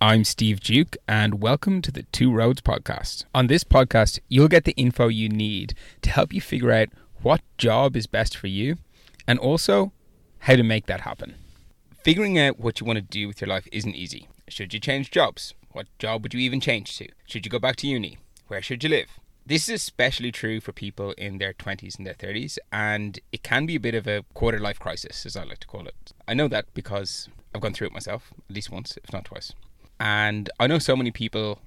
I'm Steve Duke, and welcome to the Two Roads podcast. On this podcast, you'll get the info you need to help you figure out what job is best for you and also how to make that happen. Figuring out what you want to do with your life isn't easy. Should you change jobs? What job would you even change to? Should you go back to uni? Where should you live? This is especially true for people in their 20s and their 30s, and it can be a bit of a quarter life crisis, as I like to call it. I know that because I've gone through it myself, at least once, if not twice. And I know so many people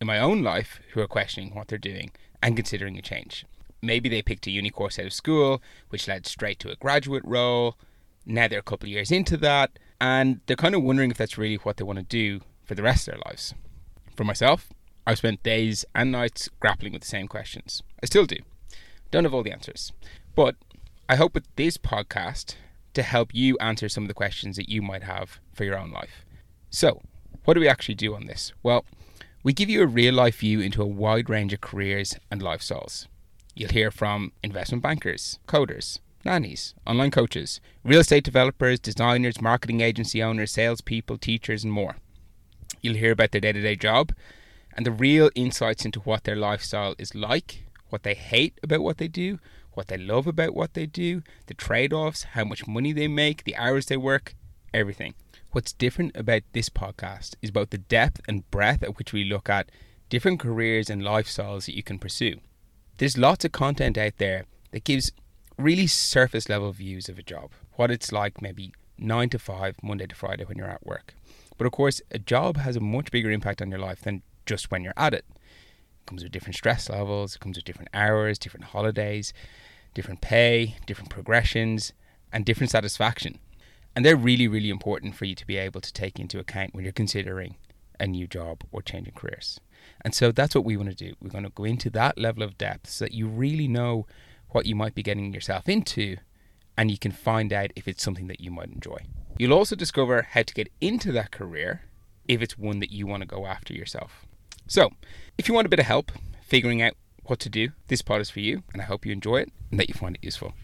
in my own life who are questioning what they're doing and considering a change. Maybe they picked a uni course out of school, which led straight to a graduate role. Now they're a couple of years into that, and they're kind of wondering if that's really what they want to do for the rest of their lives. For myself, I've spent days and nights grappling with the same questions. I still do. Don't have all the answers. But I hope with this podcast to help you answer some of the questions that you might have for your own life. So, what do we actually do on this? Well, we give you a real life view into a wide range of careers and lifestyles. You'll hear from investment bankers, coders, nannies, online coaches, real estate developers, designers, marketing agency owners, salespeople, teachers, and more. You'll hear about their day to day job and the real insights into what their lifestyle is like, what they hate about what they do, what they love about what they do, the trade offs, how much money they make, the hours they work, everything. What's different about this podcast is both the depth and breadth at which we look at different careers and lifestyles that you can pursue. There's lots of content out there that gives really surface level views of a job, what it's like maybe 9 to 5, Monday to Friday when you're at work. But of course, a job has a much bigger impact on your life than just when you're at it. It comes with different stress levels, it comes with different hours, different holidays, different pay, different progressions, and different satisfaction. And they're really, really important for you to be able to take into account when you're considering a new job or changing careers. And so that's what we want to do. We're going to go into that level of depth so that you really know what you might be getting yourself into and you can find out if it's something that you might enjoy. You'll also discover how to get into that career if it's one that you want to go after yourself. So, if you want a bit of help figuring out what to do, this pod is for you, and I hope you enjoy it and that you find it useful.